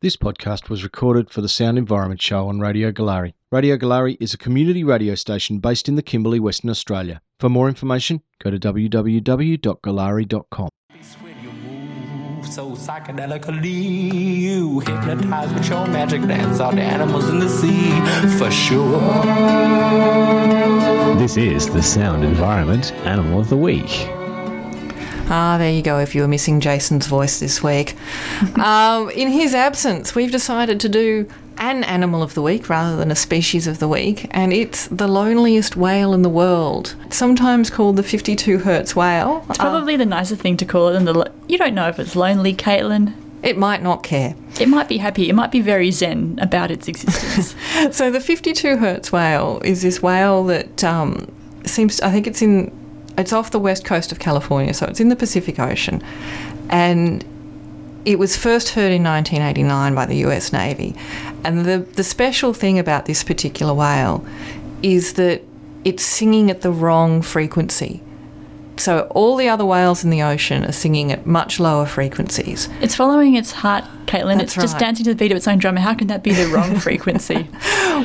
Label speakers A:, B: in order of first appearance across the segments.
A: This podcast was recorded for the Sound Environment Show on Radio Goolarri. Radio Goolarri is a community radio station based in the Kimberley, Western Australia. For more information, go to www.goolarri.com.
B: so psychedelically you hypnotize with your magic dance all the animals in the sea for sure
C: This is the Sound Environment Animal of the Week.
D: Ah, there you go. If you were missing Jason's voice this week, um, in his absence, we've decided to do an animal of the week rather than a species of the week, and it's the loneliest whale in the world. Sometimes called the 52 hertz whale.
E: It's probably the nicer thing to call it than the. Lo- you don't know if it's lonely, Caitlin.
D: It might not care.
E: It might be happy. It might be very zen about its existence.
D: So the 52 hertz whale is this whale that um, seems. I think it's in. It's off the west coast of California, so it's in the Pacific Ocean, and it was first heard in 1989 by the U.S. Navy. And the the special thing about this particular whale is that it's singing at the wrong frequency. So all the other whales in the ocean are singing at much lower frequencies.
E: it's following its heart, Caitlin.
D: That's
E: it's just dancing to the beat of its own drum. How can that be the wrong frequency?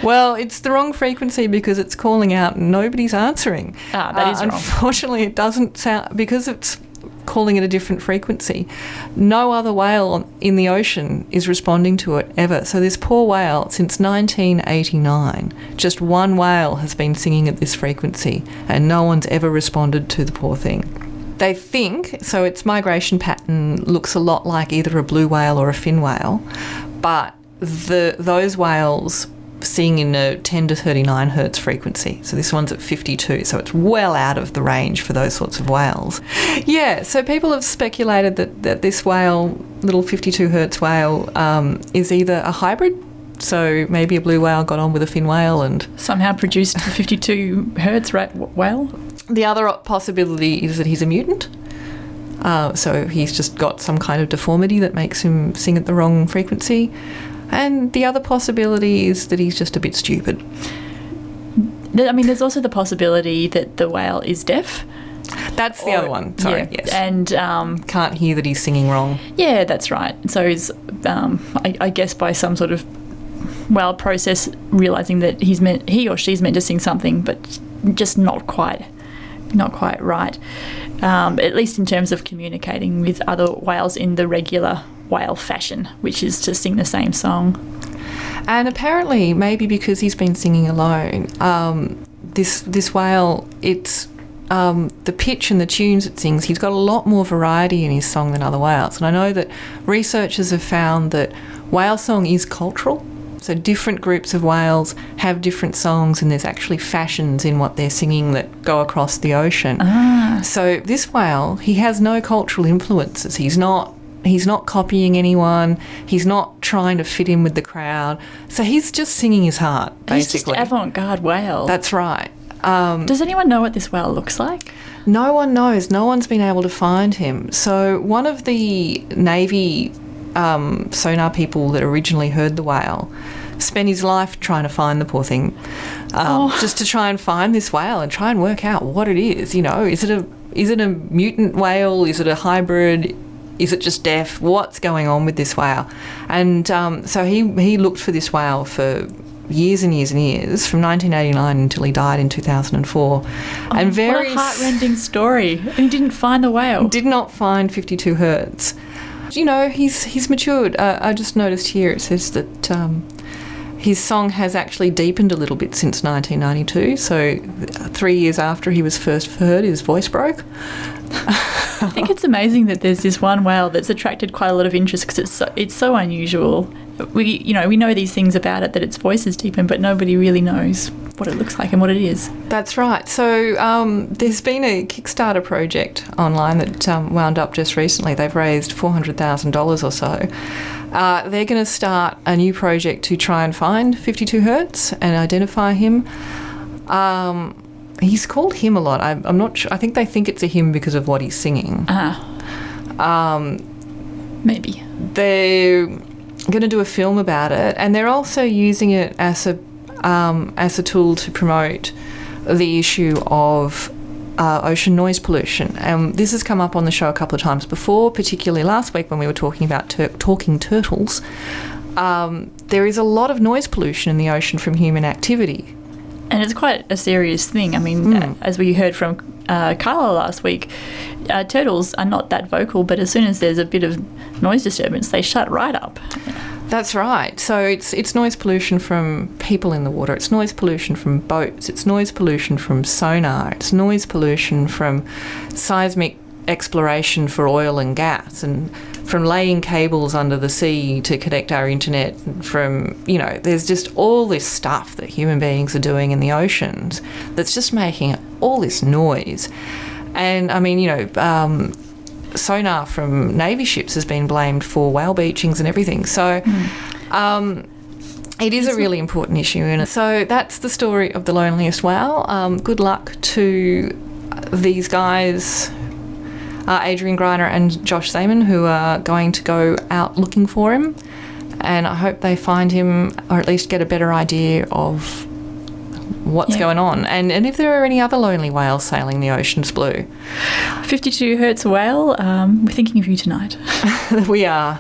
D: Well, it's the wrong frequency because it's calling out and nobody's answering.
E: Ah, that is wrong.
D: Unfortunately, it doesn't sound because it's calling it a different frequency. No other whale in the ocean is responding to it ever. So this poor whale, since 1989, just one whale has been singing at this frequency, and no one's ever responded to the poor thing. They think so. Its migration pattern looks a lot like either a blue whale or a fin whale, but the those whales sing in a 10 to 39 hertz frequency. So this one's at 52, so it's well out of the range for those sorts of whales. Yeah, so people have speculated that, that this whale, little 52 hertz whale, um, is either a hybrid. So maybe a blue whale got on with a fin whale and
E: Somehow produced the 52 hertz rate whale.
D: the other possibility is that he's a mutant. Uh, so he's just got some kind of deformity that makes him sing at the wrong frequency. And the other possibility is that he's just a bit stupid.
E: I mean, there's also the possibility that the whale is deaf.
D: That's the other one. Sorry,
E: Yeah.
D: yes.
E: And um,
D: Can't hear that he's singing wrong.
E: yeah, that's right. So he's, um, I, I guess, by some sort of well process, realizing that he's meant he or she's meant to sing something, but just not quite, not quite right. Um, at least in terms of communicating with other whales in the regular whale fashion, which is to sing the same song.
D: And apparently, maybe because he's been singing alone, um, this this whale, it's um, the pitch and the tunes it sings. He's got a lot more variety in his song than other whales. And I know that researchers have found that whale song is cultural. So different groups of whales have different songs, and there's actually fashions in what they're singing that go across the ocean. So this whale, he has no cultural influences. He's not he's not copying anyone. He's not trying to fit in with the crowd. So he's just singing his heart,
E: He's just
D: basically.
E: avant-garde whale.
D: That's right. Um,
E: Does anyone know what this whale looks like?
D: no one knows. No one's been able to find him. So one of the Navy um, sonar people that originally heard the whale spent his life trying to find the poor thing, um, just to try and find this whale and try and work out what it is. You know, is it a is it a mutant whale? Is it a hybrid? Is it just deaf? What's going on with this whale? And um, so he he looked for this whale for years and years and years, from 1989 until he died in 2004. and various
E: Oh, What a heartrending story. And he didn't find the whale.
D: did not find 52 hertz. You know, he's he's matured. Uh, I just noticed here it says that um, his song has actually deepened a little bit since 1992. So three years after he was first heard, his voice broke.
E: I think it's amazing that there's this one whale that's attracted quite a lot of interest because it's so, it's so unusual. We you know we know these things about it that its voice is deepened, but nobody really knows what it looks like and what it is.
D: That's right. So um, there's been a Kickstarter project online that um, wound up just recently. They've raised $400,000 or so. Uh, they're going to start a new project to try and find 52 Hertz and identify him. Um, he's called him a lot. I, I'm not sure. I think they think it's a him because of what he's singing.
E: Ah,
D: Um,
E: maybe.
D: they're going to do a film about it, and they're also using it as a um, as a tool to promote the issue of uh, ocean noise pollution. Um, this has come up on the show a couple of times before, particularly last week when we were talking about tur- talking turtles. um, there is a lot of noise pollution in the ocean from human activity.
E: And it's quite a serious thing. I mean, uh, as we heard from uh, Carla last week, uh, turtles are not that vocal, but as soon as there's a bit of noise disturbance, they shut right up.
D: That's right. So it's it's noise pollution from people in the water. It's noise pollution from boats. It's noise pollution from sonar. It's noise pollution from seismic exploration for oil and gas and from laying cables under the sea to connect our internet from you know there's just all this stuff that human beings are doing in the oceans that's just making all this noise. And i mean you know um, sonar from navy ships has been blamed for whale beachings and everything. So um, it is a really important issue, and so that's the story of the loneliest whale. Um, good luck to these guys, uh, Adrian Grenier and Josh Zeman, who are going to go out looking for him. And I hope they find him, or at least get a better idea of what's
E: Yeah.
D: going on, and and if there are any other lonely whales sailing the oceans blue.
E: 52 hertz whale, um, we're thinking of you tonight.
D: we are.